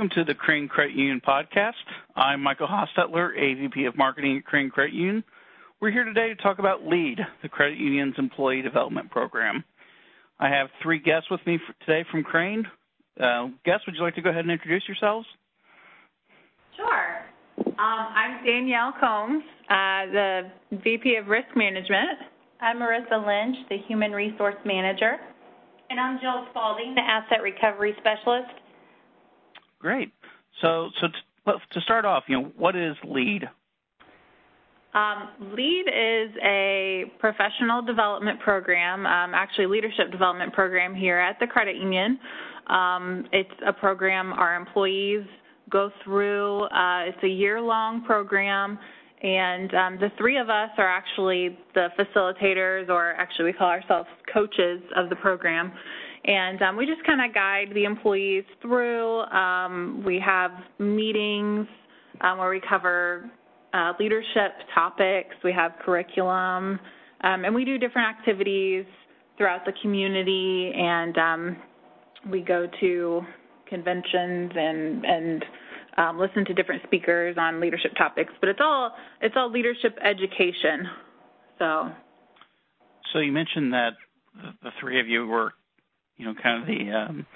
Welcome to the Crane Credit Union podcast. I'm Michael Hostetler, AVP of Marketing at Crane Credit Union. We're here today to talk about LEAD, the credit union's employee development program. I have three guests with me today from Crane. Uh, guests, would you like to go ahead and introduce yourselves? Sure. Um, I'm Danielle Combs, uh, the VP of Risk Management. I'm Marissa Lynch, the Human Resource Manager. And I'm Jill Spalding, the Asset Recovery Specialist. Great. So, so to, to start off, you know, what is LEAD? Um, LEAD is a professional development program, um, actually leadership development program here at the credit union. Um, it's a program our employees go through. Uh, it's a year-long program, and um, the three of us are actually the facilitators, or actually we call ourselves coaches of the program. And um, we just kind of guide the employees through. Um, we have meetings um, where we cover uh, leadership topics. We have curriculum, um, and we do different activities throughout the community. And um, we go to conventions and and um, listen to different speakers on leadership topics. But it's all it's all leadership education. So. So you mentioned that the three of you were, you know, kind of the um,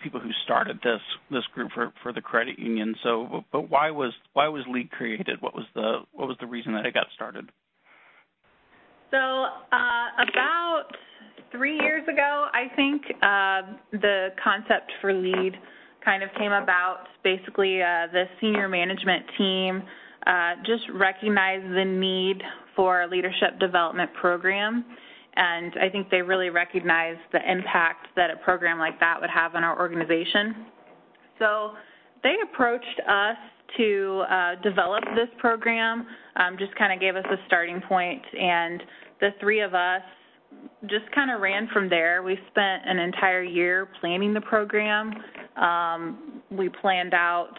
people who started this this group for for the credit union. So, but why was why was Lead created? What was the what was the reason that it got started? So, uh, about three years ago, I think uh, the concept for Lead kind of came about. Basically, uh, the senior management team uh, just recognized the need for a leadership development program I think they really recognized the impact that a program like that would have on our organization. So they approached us to uh, develop this program, um, just kind of gave us a starting point, and the three of us just kind of ran from there. We spent an entire year planning the program. Um, we planned out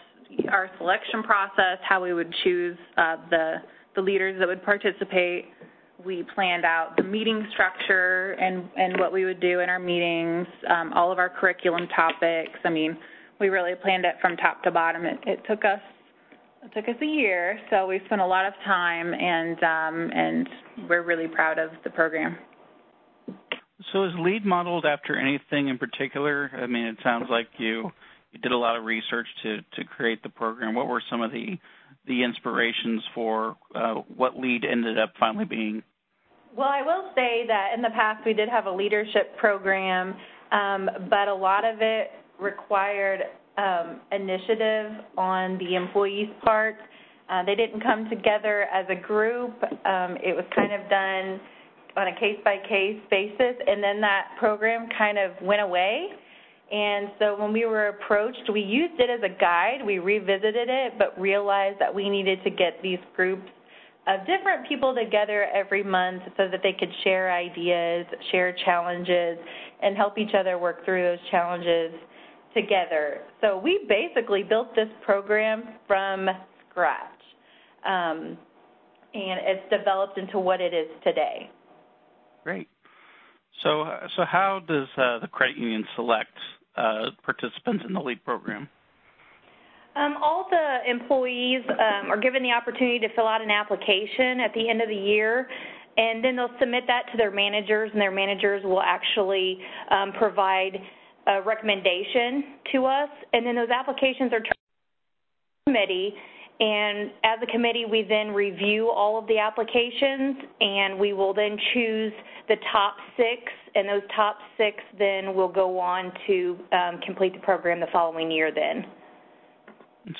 our selection process, how we would choose uh, the the leaders that would participate we planned out the meeting structure and, and what we would do in our meetings, um, all of our curriculum topics. I mean, we really planned it from top to bottom. It, it took us it took us a year, so we spent a lot of time, and um, and we're really proud of the program. So is LEAD modeled after anything in particular? I mean, it sounds like you you did a lot of research to to create the program. What were some of the the inspirations for uh, what LEAD ended up finally being? Well, I will say that in the past we did have a leadership program, um, but a lot of it required um, initiative on the employees' part. Uh, they didn't come together as a group. Um, it was kind of done on a case by case basis, and then that program kind of went away. And so when we were approached, we used it as a guide. We revisited it, but realized that we needed to get these groups of different people together every month so that they could share ideas, share challenges, and help each other work through those challenges together. So we basically built this program from scratch. Um, and it's developed into what it is today. Great. So, so how does uh, the credit union select uh, participants in the LEAD program? Um, all the employees um, are given the opportunity to fill out an application at the end of the year, and then they'll submit that to their managers, and their managers will actually um, provide a recommendation to us, and then those applications are turned to the committee, and as a committee, we then review all of the applications, and we will then choose the top six, and those top six then will go on to um, complete the program the following year then.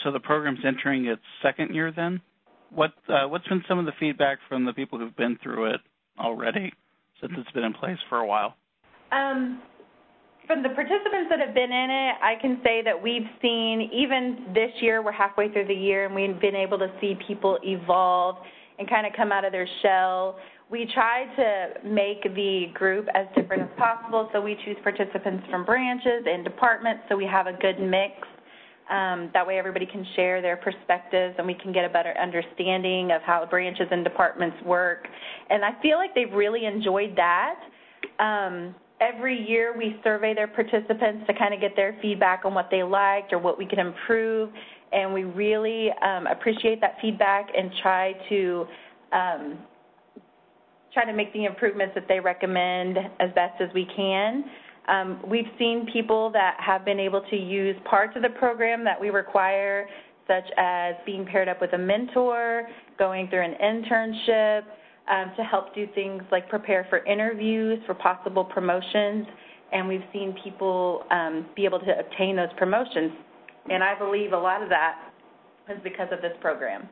So the program's entering its second year then? What, uh, what's been some of the feedback from the people who've been through it already since it's been in place for a while? Um, from the participants that have been in it, I can say that we've seen, even this year, we're halfway through the year, and we've been able to see people evolve and kind of come out of their shell. We try to make the group as different as possible, so we choose participants from branches and departments so we have a good mix. Um, that way, everybody can share their perspectives and we can get a better understanding of how branches and departments work. And I feel like they've really enjoyed that. Um, every year we survey their participants to kind of get their feedback on what they liked or what we can improve, and we really um, appreciate that feedback and try to um, try to make the improvements that they recommend as best as we can. Um, we've seen people that have been able to use parts of the program that we require, such as being paired up with a mentor, going through an internship, um, to help do things like prepare for interviews for possible promotions. And we've seen people um, be able to obtain those promotions. And I believe a lot of that is because of this program.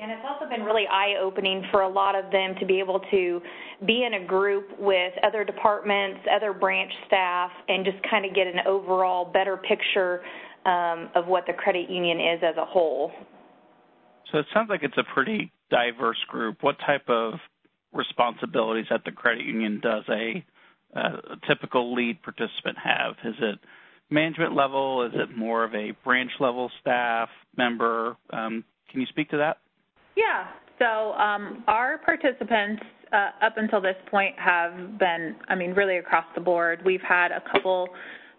And it's also been really eye-opening for a lot of them to be able to be in a group with other departments, other branch staff, and just kind of get an overall better picture um, of what the credit union is as a whole. So it sounds like it's a pretty diverse group. What type of responsibilities at the credit union does a, typical lead participant have? Is it management level? Is it more of a branch level staff member? Um, can you speak to that? Yeah. So um, our participants uh, up until this point have been, I mean, really across the board. We've had a couple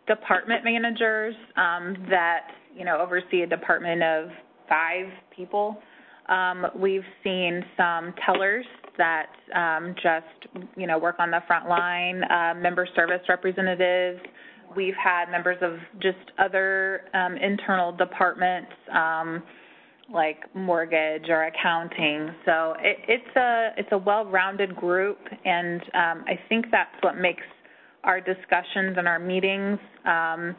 department managers um, that, you know, oversee a department of five people. Um, we've seen some tellers that um, just, you know, work on the front line, uh, member service representatives. We've had members of just other um, internal departments um, like mortgage or accounting. So it, it's a it's a well-rounded group, and um, I think that's what makes our discussions and our meetings um,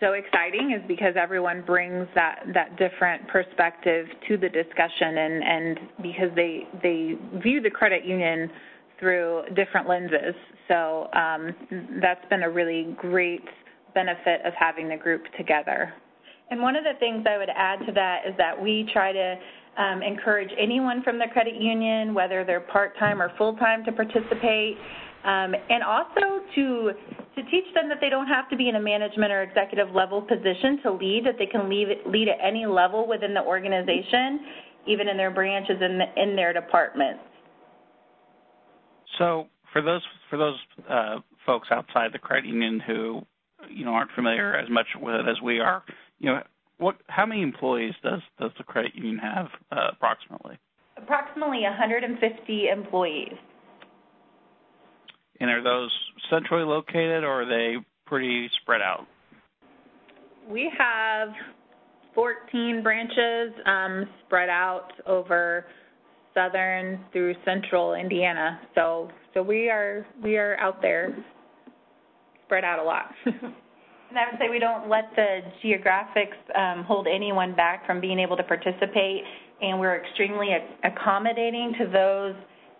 so exciting is because everyone brings that that different perspective to the discussion and and because they they view the credit union through different lenses so um, that's been a really great benefit of having the group together and one of the things I would add to that is that we try to um, encourage anyone from the credit union, whether they're part-time or full-time, to participate. Um, and also to to teach them that they don't have to be in a management or executive level position to lead, that they can lead, lead at any level within the organization, even in their branches and in, in their departments. So for those for those uh, folks outside the credit union who you know aren't familiar as much with it as we are, you know what how many employees does does the credit union have uh, approximately? Approximately 150 employees. And are those centrally located or are they pretty spread out? We have 14 branches um, spread out over southern through central Indiana. So so we are we are out there spread out a lot. and I would say we don't let the geographics um, hold anyone back from being able to participate, and we're extremely accommodating to those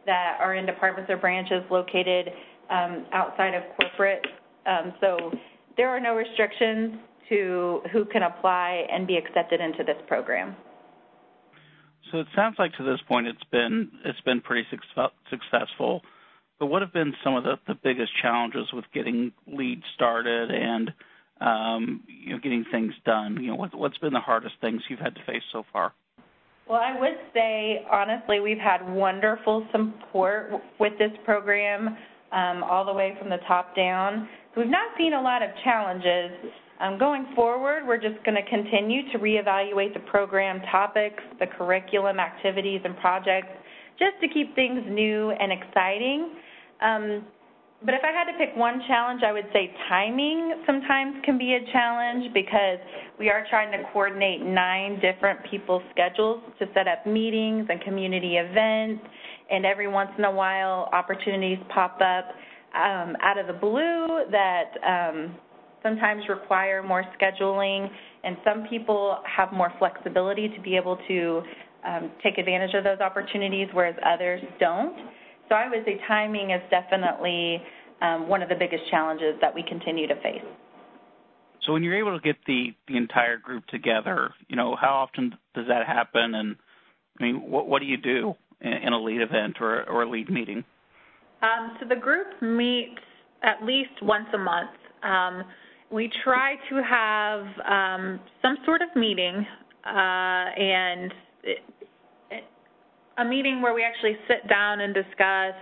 that are in departments or branches located outside of corporate. Um, so there are no restrictions to who can apply and be accepted into this program. So it sounds like to this point it's been it's been pretty successful. But what have been some of the, biggest challenges with getting leads started and um, you know getting things done? You know what, what's been the hardest things you've had to face so far? Well, I would say honestly we've had wonderful support with this program um, all the way from the top down. So we've not seen a lot of challenges. Um, going forward, we're just going to continue to reevaluate the program topics, the curriculum, activities, and projects, just to keep things new and exciting. Um, but if I had to pick one challenge, I would say timing sometimes can be a challenge because we are trying to coordinate nine different people's schedules to set up meetings and community events and every once in a while opportunities pop up um, out of the blue that um, sometimes require more scheduling, and some people have more flexibility to be able to um, take advantage of those opportunities, whereas others don't. So I would say timing is definitely um, one of the biggest challenges that we continue to face. So when you're able to get the the entire group together, you know, how often does that happen? And I mean, what what do you do? in a lead event or, or a lead meeting? Um, so the group meets at least once a month. Um, we try to have um, some sort of meeting uh, and it, it, a meeting where we actually sit down and discuss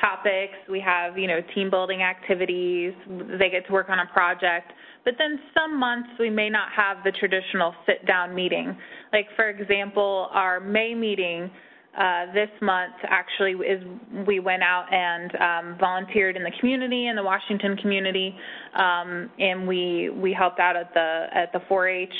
topics. We have, you know, team building activities. They get to work on a project. But then some months we may not have the traditional sit down meeting. Like, for example, our May meeting uh, this month actually is we went out and um, volunteered in the community in the Washington community, um, and we we helped out at the at the 4-H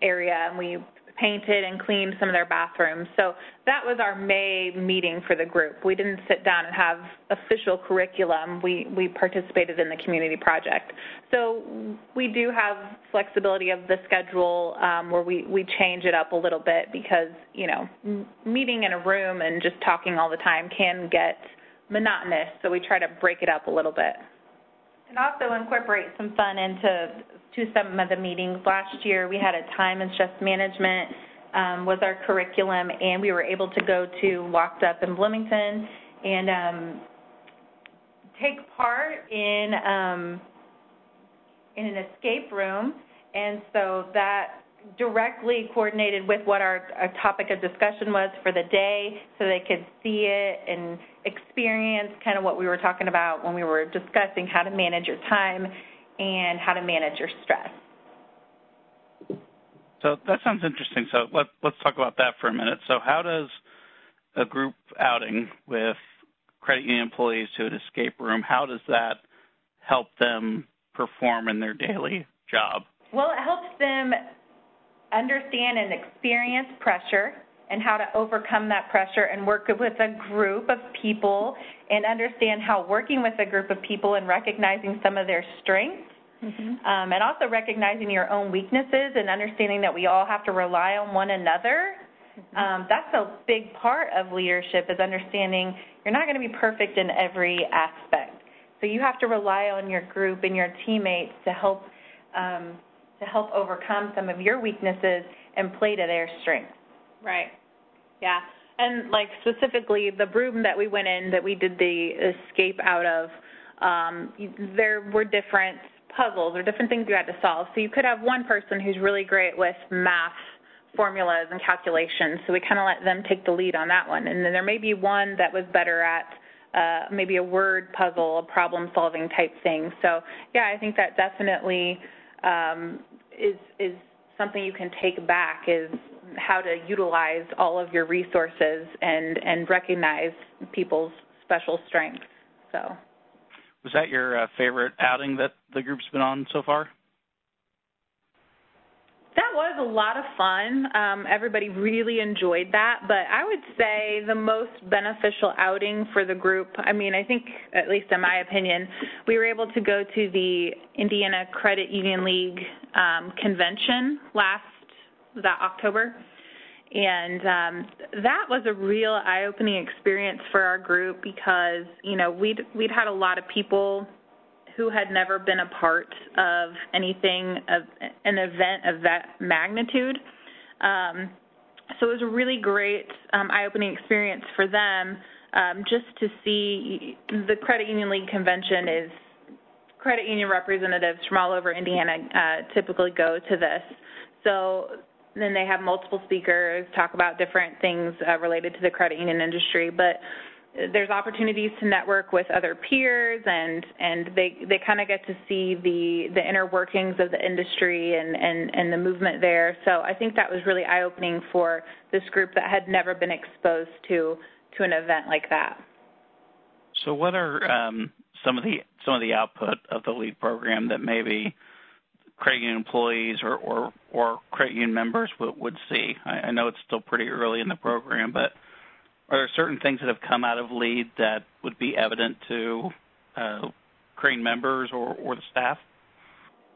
area, and we painted and cleaned some of their bathrooms. So that was our May meeting for the group. We didn't sit down and have official curriculum. We we participated in the community project. So we do have flexibility of the schedule um, where we we change it up a little bit because you know meeting in a room and just talking all the time can get monotonous. So we try to break it up a little bit. And also incorporate some fun into to some of the meetings. Last year, we had a time and stress management um, was our curriculum, and we were able to go to Locked Up in Bloomington and um, take part in um, in an escape room. And so that directly coordinated with what our, our topic of discussion was for the day so they could see it and experience kind of what we were talking about when we were discussing how to manage your time and how to manage your stress. So that sounds interesting. So let, let's talk about that for a minute. So how does a group outing with credit union employees to an escape room, how does that help them perform in their daily job? Well, it helps them understand and experience pressure and how to overcome that pressure and work with a group of people and understand how working with a group of people and recognizing some of their strengths mm-hmm. um, and also recognizing your own weaknesses and understanding that we all have to rely on one another mm-hmm. um, that's a big part of leadership is understanding you're not going to be perfect in every aspect so you have to rely on your group and your teammates to help um, to help overcome some of your weaknesses and play to their strengths. Right. Yeah. And like specifically the room that we went in that we did the escape out of, um, there were different puzzles or different things you had to solve. So you could have one person who's really great with math formulas and calculations. So we kind of let them take the lead on that one. And then there may be one that was better at uh, maybe a word puzzle, a problem solving type thing. So yeah, I think that definitely um, is is something you can take back is how to utilize all of your resources and and recognize people's special strengths. So, was that your uh, favorite outing that the group's been on so far? That was a lot of fun. Um, everybody really enjoyed that, but I would say the most beneficial outing for the group, I mean, I think, at least in my opinion, we were able to go to the Indiana Credit Union League um, convention last, that October. And um, that was a real eye-opening experience for our group because, you know, we'd we'd had a lot of people who had never been a part of anything of an event of that magnitude. Um, so it was a really great um, eye-opening experience for them um, just to see the Credit Union League convention is credit union representatives from all over Indiana uh, typically go to this. So then they have multiple speakers talk about different things uh, related to the credit union industry, but there's opportunities to network with other peers and and they they kind of get to see the the inner workings of the industry and and and the movement there. So i think that was really eye opening for this group that had never been exposed to to an event like that. So what are um, some of the some of the output of the lead program that maybe credit union employees or or, or credit union members would, would see? I, I know it's still pretty early in the program but are there certain things that have come out of LEAD that would be evident to uh, Crane members or, the staff?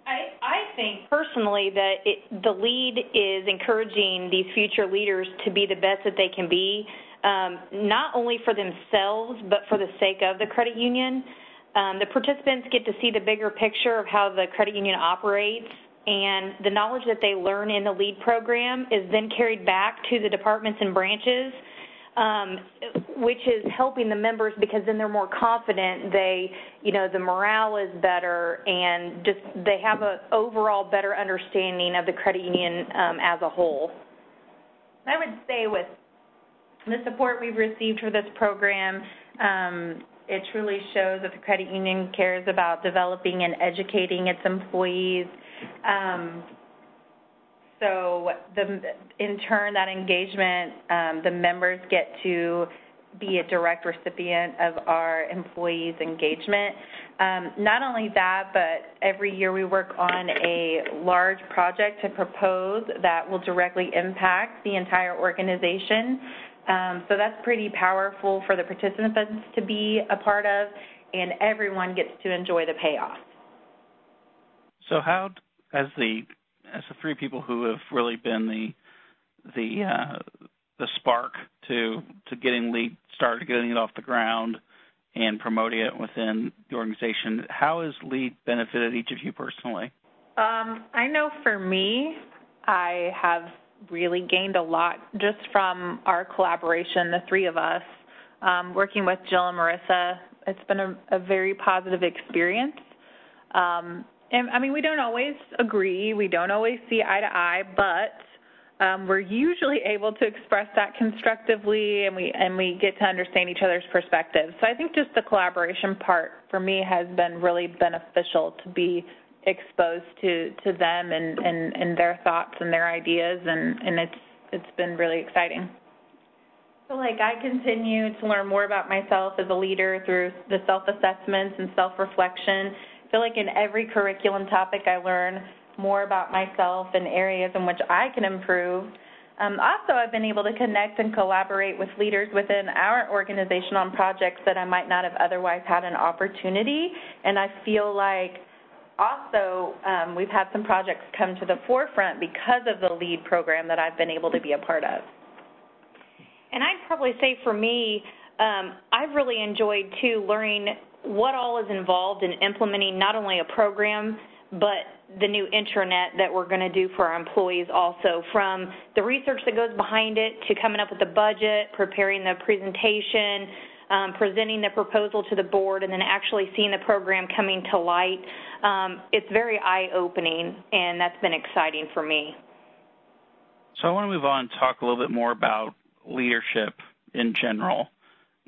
I, think personally that the lead is encouraging these future leaders to be the best that they can be, um, not only for themselves but for the sake of the credit union. Um, the participants get to see the bigger picture of how the credit union operates, and the knowledge that they learn in the lead program is then carried back to the departments and branches which is helping the members because then they're more confident. They, you know, the morale is better, and just they have a overall better understanding of the credit union um, as a whole. I would say with the support we've received for this program, um, it truly shows that the credit union cares about developing and educating its employees. So the, in turn, that engagement, um, the members get to be a direct recipient of our employees' engagement. Um, not only that, but every year we work on a large project to propose that will directly impact the entire organization. Um, so that's pretty powerful for the participants to be a part of, and everyone gets to enjoy the payoff. So how, as the as the three people who have really been the the uh, the spark to to getting lead started, getting it off the ground, and promoting it within the organization. How has lead benefited each of you personally? Um, I know for me, I have really gained a lot just from our collaboration, the three of us, um, working with Jill and Marissa. It's been a, a very positive experience. Um, I mean, we don't always agree, we don't always see eye to eye, but um, we're usually able to express that constructively and we and we get to understand each other's perspectives. So I think just the collaboration part for me has been really beneficial to be exposed to to them and and, and their thoughts and their ideas and and it's it's been really exciting. So like I continue to learn more about myself as a leader through the self-assessments and self-reflection. I feel like in every curriculum topic I learn more about myself and areas in which I can improve. Um, also, I've been able to connect and collaborate with leaders within our organization on projects that I might not have otherwise had an opportunity. And I feel like also um, we've had some projects come to the forefront because of the LEAD program that I've been able to be a part of. And I'd probably say for me, um, I've really enjoyed too learning what all is involved in implementing not only a program but the new intranet that we're going to do for our employees also, from the research that goes behind it to coming up with the budget, preparing the presentation, um, presenting the proposal to the board, and then actually seeing the program coming to light. Um, it's very eye-opening, and that's been exciting for me. So I want to move on and talk a little bit more about leadership in general.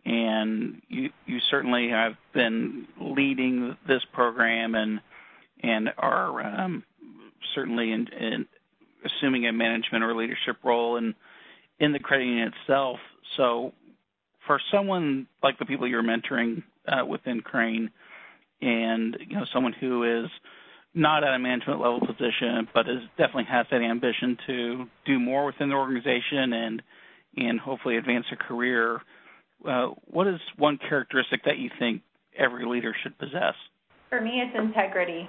And you, you certainly have been leading this program and and are um, certainly in, in assuming a management or leadership role in in the credit union itself. So, for someone like the people you're mentoring uh, within Crane, and you know someone who is not at a management level position, but is definitely has that ambition to do more within the organization and and hopefully advance a career. Uh, what is one characteristic that you think every leader should possess? For me, it's integrity.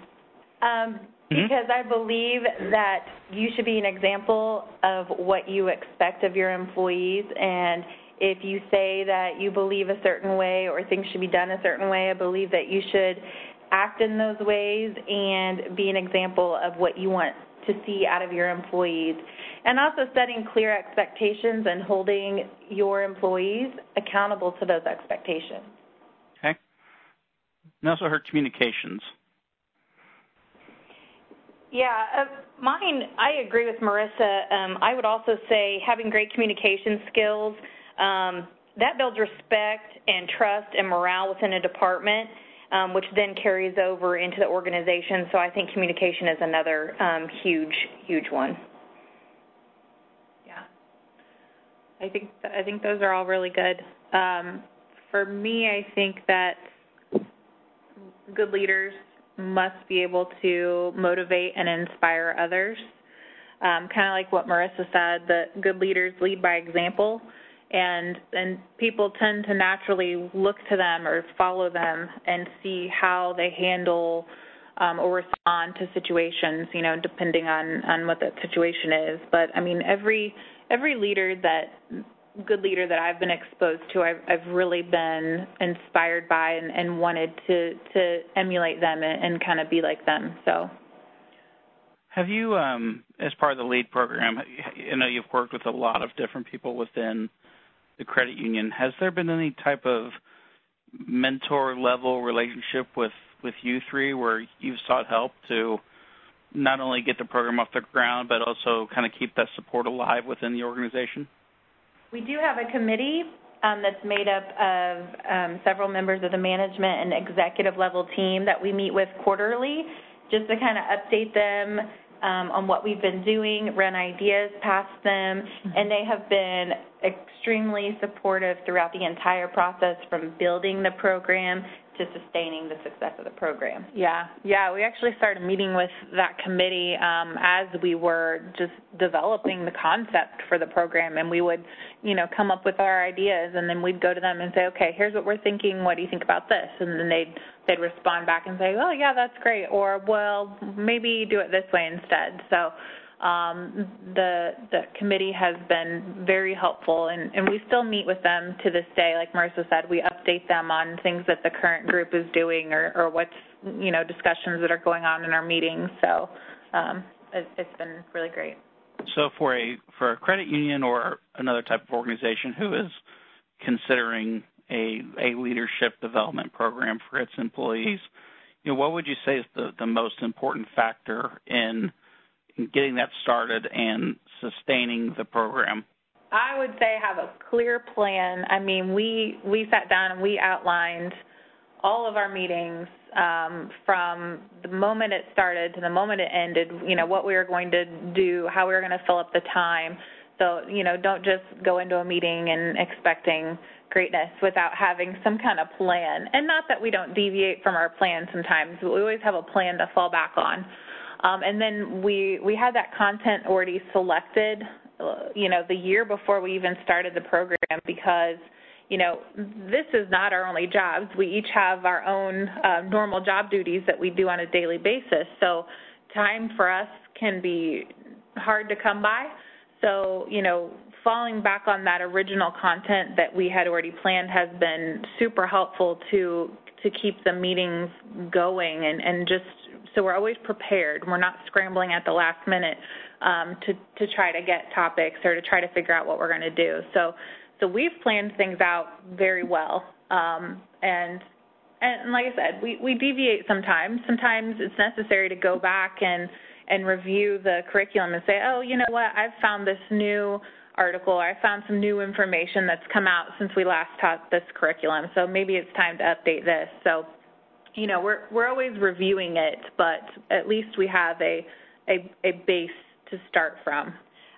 Um, mm-hmm. because I believe that you should be an example of what you expect of your employees. And if you say that you believe a certain way or things should be done a certain way, I believe that you should act in those ways and be an example of what you want to see out of your employees. And also setting clear expectations and holding your employees accountable to those expectations. Okay. And also her communications. Yeah, uh, mine, I agree with Marissa. Um, I would also say having great communication skills, um, that builds respect and trust and morale within a department, which then carries over into the organization. So I think communication is another um, huge, huge one. Yeah, I think th- I think those are all really good. Um, for me, I think that good leaders must be able to motivate and inspire others. Um, kind of like what Marissa said, that good leaders lead by example, and and people tend to naturally look to them or follow them and see how they handle um, or respond to situations. You know, depending on on what that situation is. But I mean, every every leader that good leader that I've been exposed to, I've, I've really been inspired by and, and wanted to to emulate them and, and kind of be like them. So. Have you, um, as part of the LEAD program, you know you've worked with a lot of different people within the credit union. Has there been any type of mentor level relationship with with you three where you've sought help to not only get the program off the ground but also kind of keep that support alive within the organization? We do have a committee um, that's made up of um, several members of the management and executive level team that we meet with quarterly just to kind of update them um, on what we've been doing, run ideas past them, mm-hmm. and they have been extremely supportive throughout the entire process from building the program to sustaining the success of the program. Yeah, yeah, we actually started meeting with that committee um, as we were just developing the concept for the program, and we would, you know, come up with our ideas, and then we'd go to them and say, okay, here's what we're thinking. What do you think about this? And then they'd they'd respond back and say, oh yeah, that's great, or well, maybe do it this way instead. So um, the the committee has been very helpful, and, and we still meet with them to this day. Like Marissa said, we update them on things that the current group is doing, or, or what's you know discussions that are going on in our meetings. So um, it, it's been really great. So for a for a credit union or another type of organization who is considering a a leadership development program for its employees, you know, what would you say is the, the most important factor in getting that started and sustaining the program? I would say have a clear plan. I mean, we we sat down and we outlined all of our meetings um, from the moment it started to the moment it ended. You know what we were going to do, how we were going to fill up the time. So you know, don't just go into a meeting and expecting greatness without having some kind of plan. And not that we don't deviate from our plan sometimes. But we always have a plan to fall back on. Um, and then we we had that content already selected, you know, the year before we even started the program because, you know, this is not our only jobs. We each have our own uh, normal job duties that we do on a daily basis. So time for us can be hard to come by. So, you know, falling back on that original content that we had already planned has been super helpful to to keep the meetings going and, and just so we're always prepared. We're not scrambling at the last minute to to try to get topics or to try to figure out what we're going to do. So so we've planned things out very well, um, and and like I said, we we deviate sometimes. Sometimes it's necessary to go back and review the curriculum and say, oh, you know what, I've found this new article. I found some new information that's come out since we last taught this curriculum. So maybe it's time to update this. So you know, we're we're always reviewing it, but at least we have a base to start from.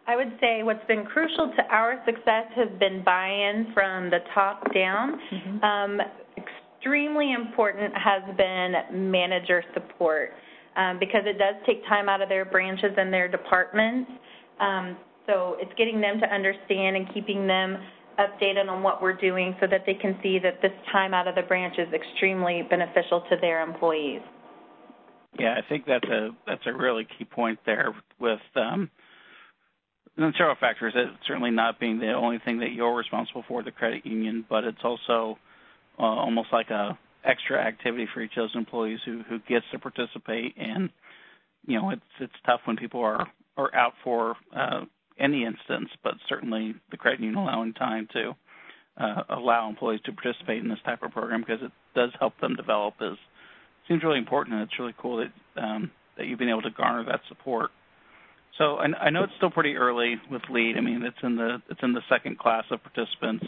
I would say what's been crucial to our success has been buy-in from the top down. Mm-hmm. Um, extremely important has been manager support um, because it does take time out of their branches and their departments. Um, so it's getting them to understand and keeping them updated on what we're doing so that they can see that this time out of the branch is extremely beneficial to their employees. Yeah, I think that's a really key point there with um, several factors. It certainly not being the only thing that you're responsible for, the credit union, but it's also uh, almost like a extra activity for each of those employees who gets to participate. You know, it's it's tough when people are out for uh, any instance, but certainly the credit union allowing time to uh, allow employees to participate in this type of program because it does help them develop is seems really important and it's really cool that um, that you've been able to garner that support. So I, I know it's still pretty early with LEAD. I mean, it's in the it's in the second class of participants,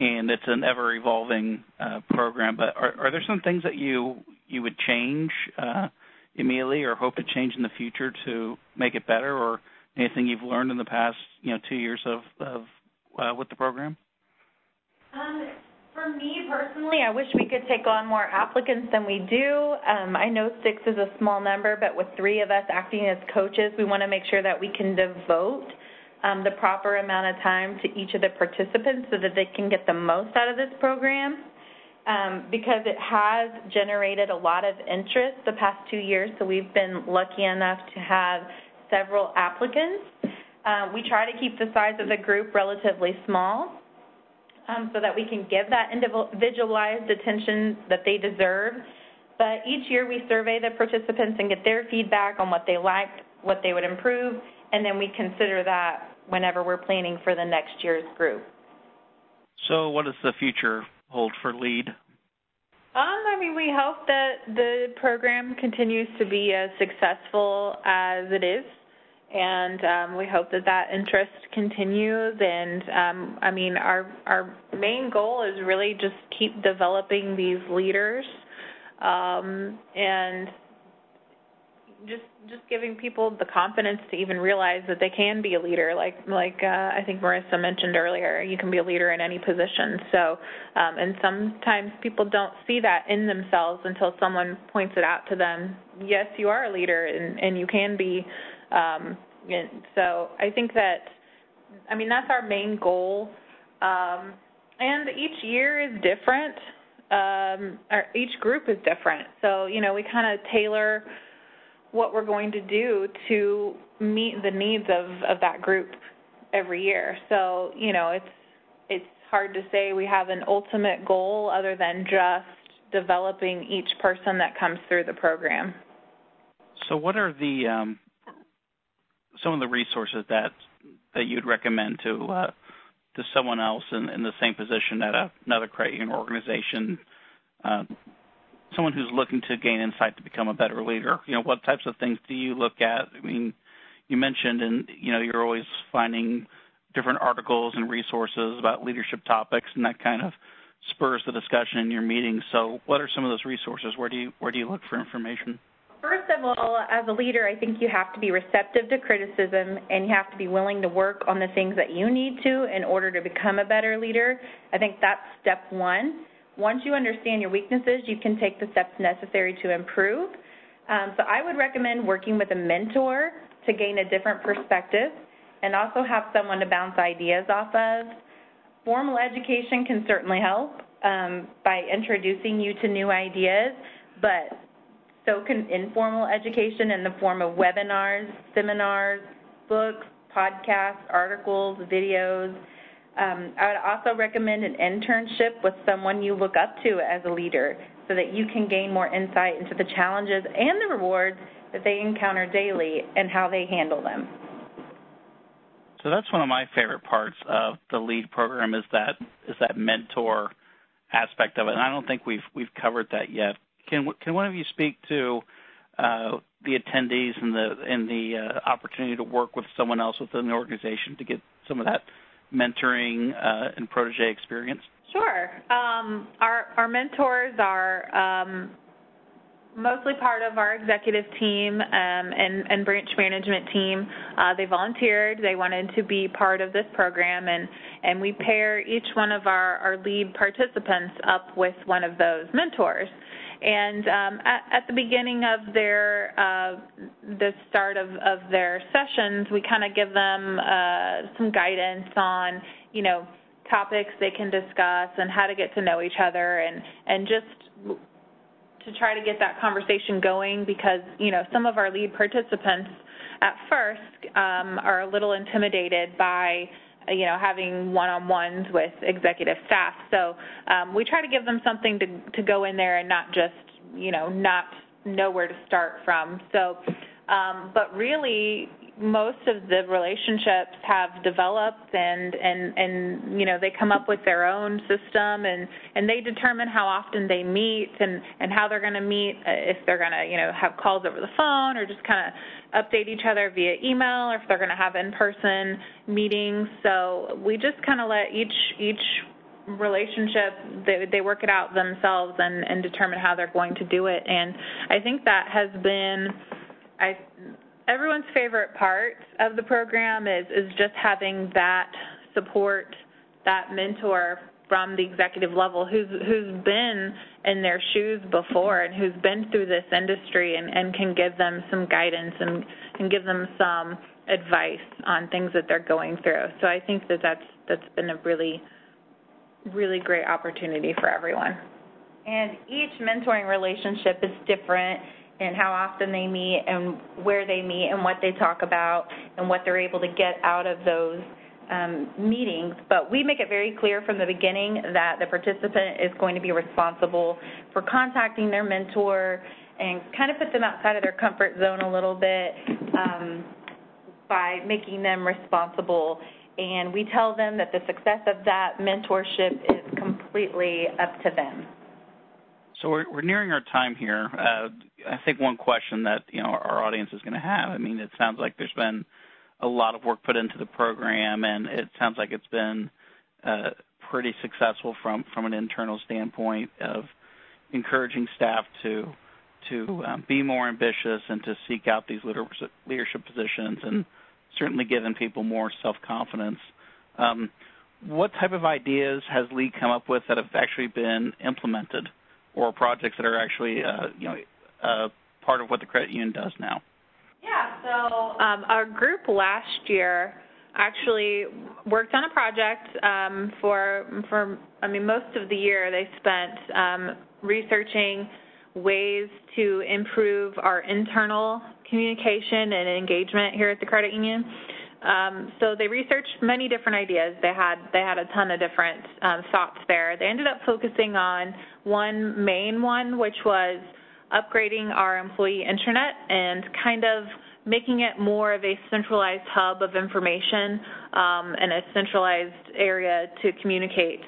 and it's an ever evolving uh, program. But are, are there some things that you you would change uh, immediately or hope to change in the future to make it better, or anything you've learned in the past, you know, two years of, of uh, with the program? Um, for me personally, I wish we could take on more applicants than we do. Um, I know six is a small number, but with three of us acting as coaches, we want to make sure that we can devote um, the proper amount of time to each of the participants so that they can get the most out of this program. Um, because it has generated a lot of interest the past two years, so we've been lucky enough to have several applicants. Um, we try to keep the size of the group relatively small um, so that we can give that individualized attention that they deserve. But each year we survey the participants and get their feedback on what they liked, what they would improve, and then we consider that whenever we're planning for the next year's group. So, what does the future hold for LEAD? Um, I mean, we hope that the program continues to be as successful as it is and um, we hope that that interest continues. And um, I mean, our our main goal is really just keep developing these leaders, um, and just just giving people the confidence to even realize that they can be a leader. Like like uh, I think Marissa mentioned earlier, you can be a leader in any position. So, um, and sometimes people don't see that in themselves until someone points it out to them. Yes, you are a leader, and and you can be. Um, and so I think that, I mean, that's our main goal. Um, and each year is different. Um, each group is different. So, you know, we kind of tailor what we're going to do to meet the needs of, of that group every year. So, you know, it's it's hard to say we have an ultimate goal other than just developing each person that comes through the program. So, what are the um, some of the resources that that you'd recommend to uh, to someone else in, in the same position at a, another credit union organization? Uh, someone who's looking to gain insight to become a better leader? You know, what types of things do you look at? I mean, you mentioned, and you know, you're always finding different articles and resources about leadership topics, and that kind of spurs the discussion in your meetings. So, what are some of those resources? Where do you where do you look for information? First of all, as a leader, I think you have to be receptive to criticism and you have to be willing to work on the things that you need to in order to become a better leader. I think that's step one. Once you understand your weaknesses, you can take the steps necessary to improve. Um, so I would recommend working with a mentor to gain a different perspective and also have someone to bounce ideas off of. Formal education can certainly help um, by introducing you to new ideas, but so can informal education in the form of webinars, seminars, books, podcasts, articles, videos, um, I would also recommend an internship with someone you look up to as a leader so that you can gain more insight into the challenges and the rewards that they encounter daily and how they handle them. So that's one of my favorite parts of the LEAD program is that is that mentor aspect of it. And I don't think we've we've covered that yet. Can can one of you speak to uh, the attendees and the uh, opportunity to work with someone else within the organization to get some of that mentoring uh, and protege experience? Sure. Um, our, our mentors are um, mostly part of our executive team um, and, and, branch management team. Uh, they volunteered. They wanted to be part of this program, and, and we pair each one of our, our lead participants up with one of those mentors. And um, at, at, the beginning of their uh, the start of, of their sessions, we kind of give them uh, some guidance on, you know, topics they can discuss and how to get to know each other, and and just to try to get that conversation going because you know some of our lead participants at first um, are a little intimidated by you know, having one-on-ones with executive staff. So um, we try to give them something to to go in there and not just, you know, not know where to start from. So, um, but really, most of the relationships have developed and and and you know they come up with their own system and and they determine how often they meet and and how they're going to meet uh, if they're going to you know have calls over the phone or just kind of update each other via email or if they're going to have in-person meetings. So we just kind of let each each relationship they they work it out themselves and and determine how they're going to do it. And i think that has been i everyone's favorite part of the program is is just having that support, that mentor from the executive level who's who's been in their shoes before and who's been through this industry and, and can give them some guidance and, and give them some advice on things that they're going through. So I think that that's that's been a really really great opportunity for everyone. And each mentoring relationship is different and how often they meet and where they meet and what they talk about and what they're able to get out of those um, meetings. But we make it very clear from the beginning that the participant is going to be responsible for contacting their mentor and kind of put them outside of their comfort zone a little bit um, by making them responsible. And we tell them that the success of that mentorship is completely up to them. So we're, we're nearing our time here. Uh, I think one question that you know our audience is going to have. I mean, it sounds like there's been a lot of work put into the program, and it sounds like it's been uh, pretty successful from an internal standpoint of encouraging staff to to um, be more ambitious and to seek out these leadership positions, and certainly giving people more self confidence. Um, what type of ideas has LEAD come up with that have actually been implemented, or projects that are actually uh, you know part of what the credit union does now? Yeah, so um, our group last year actually worked on a project um, for for I mean most of the year they spent um, researching ways to improve our internal communication and engagement here at the credit union. So they researched many different ideas. They had they had a ton of different thoughts there. They ended up focusing on one main one, which was upgrading our employee intranet and kind of making it more of a centralized hub of information um, and a centralized area to communicate.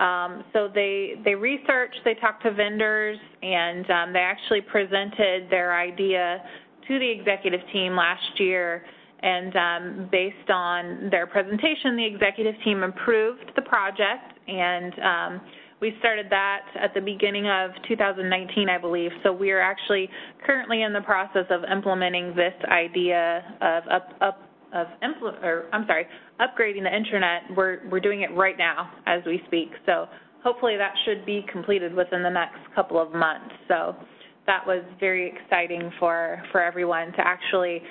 Um, so they they researched, they talked to vendors, and um, they actually presented their idea to the executive team last year. And um, based on their presentation, the executive team approved the project and um, we started that at the beginning of 2019, I believe. So we are actually currently in the process of implementing this idea of up, up of impl- or I'm sorry, upgrading the intranet. We're we're doing it right now as we speak. So hopefully that should be completed within the next couple of months. So that was very exciting for for everyone to actually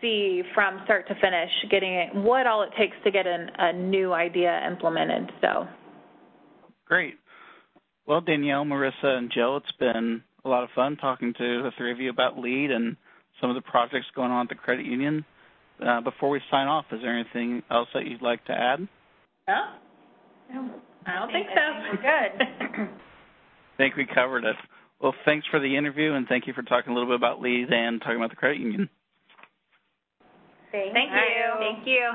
see from start to finish getting it what all it takes to get an, a new idea implemented. So great. Well, Danielle, Marissa, and Jill, it's been a lot of fun talking to the three of you about LEAD and some of the projects going on at the credit union. Uh, before we sign off, is there anything else that you'd like to add? No. No, I don't think so. We're good. I think we covered it. Well, thanks for the interview, and thank you for talking a little bit about LEAD and talking about the credit union. Thank, Thank you. Thank you.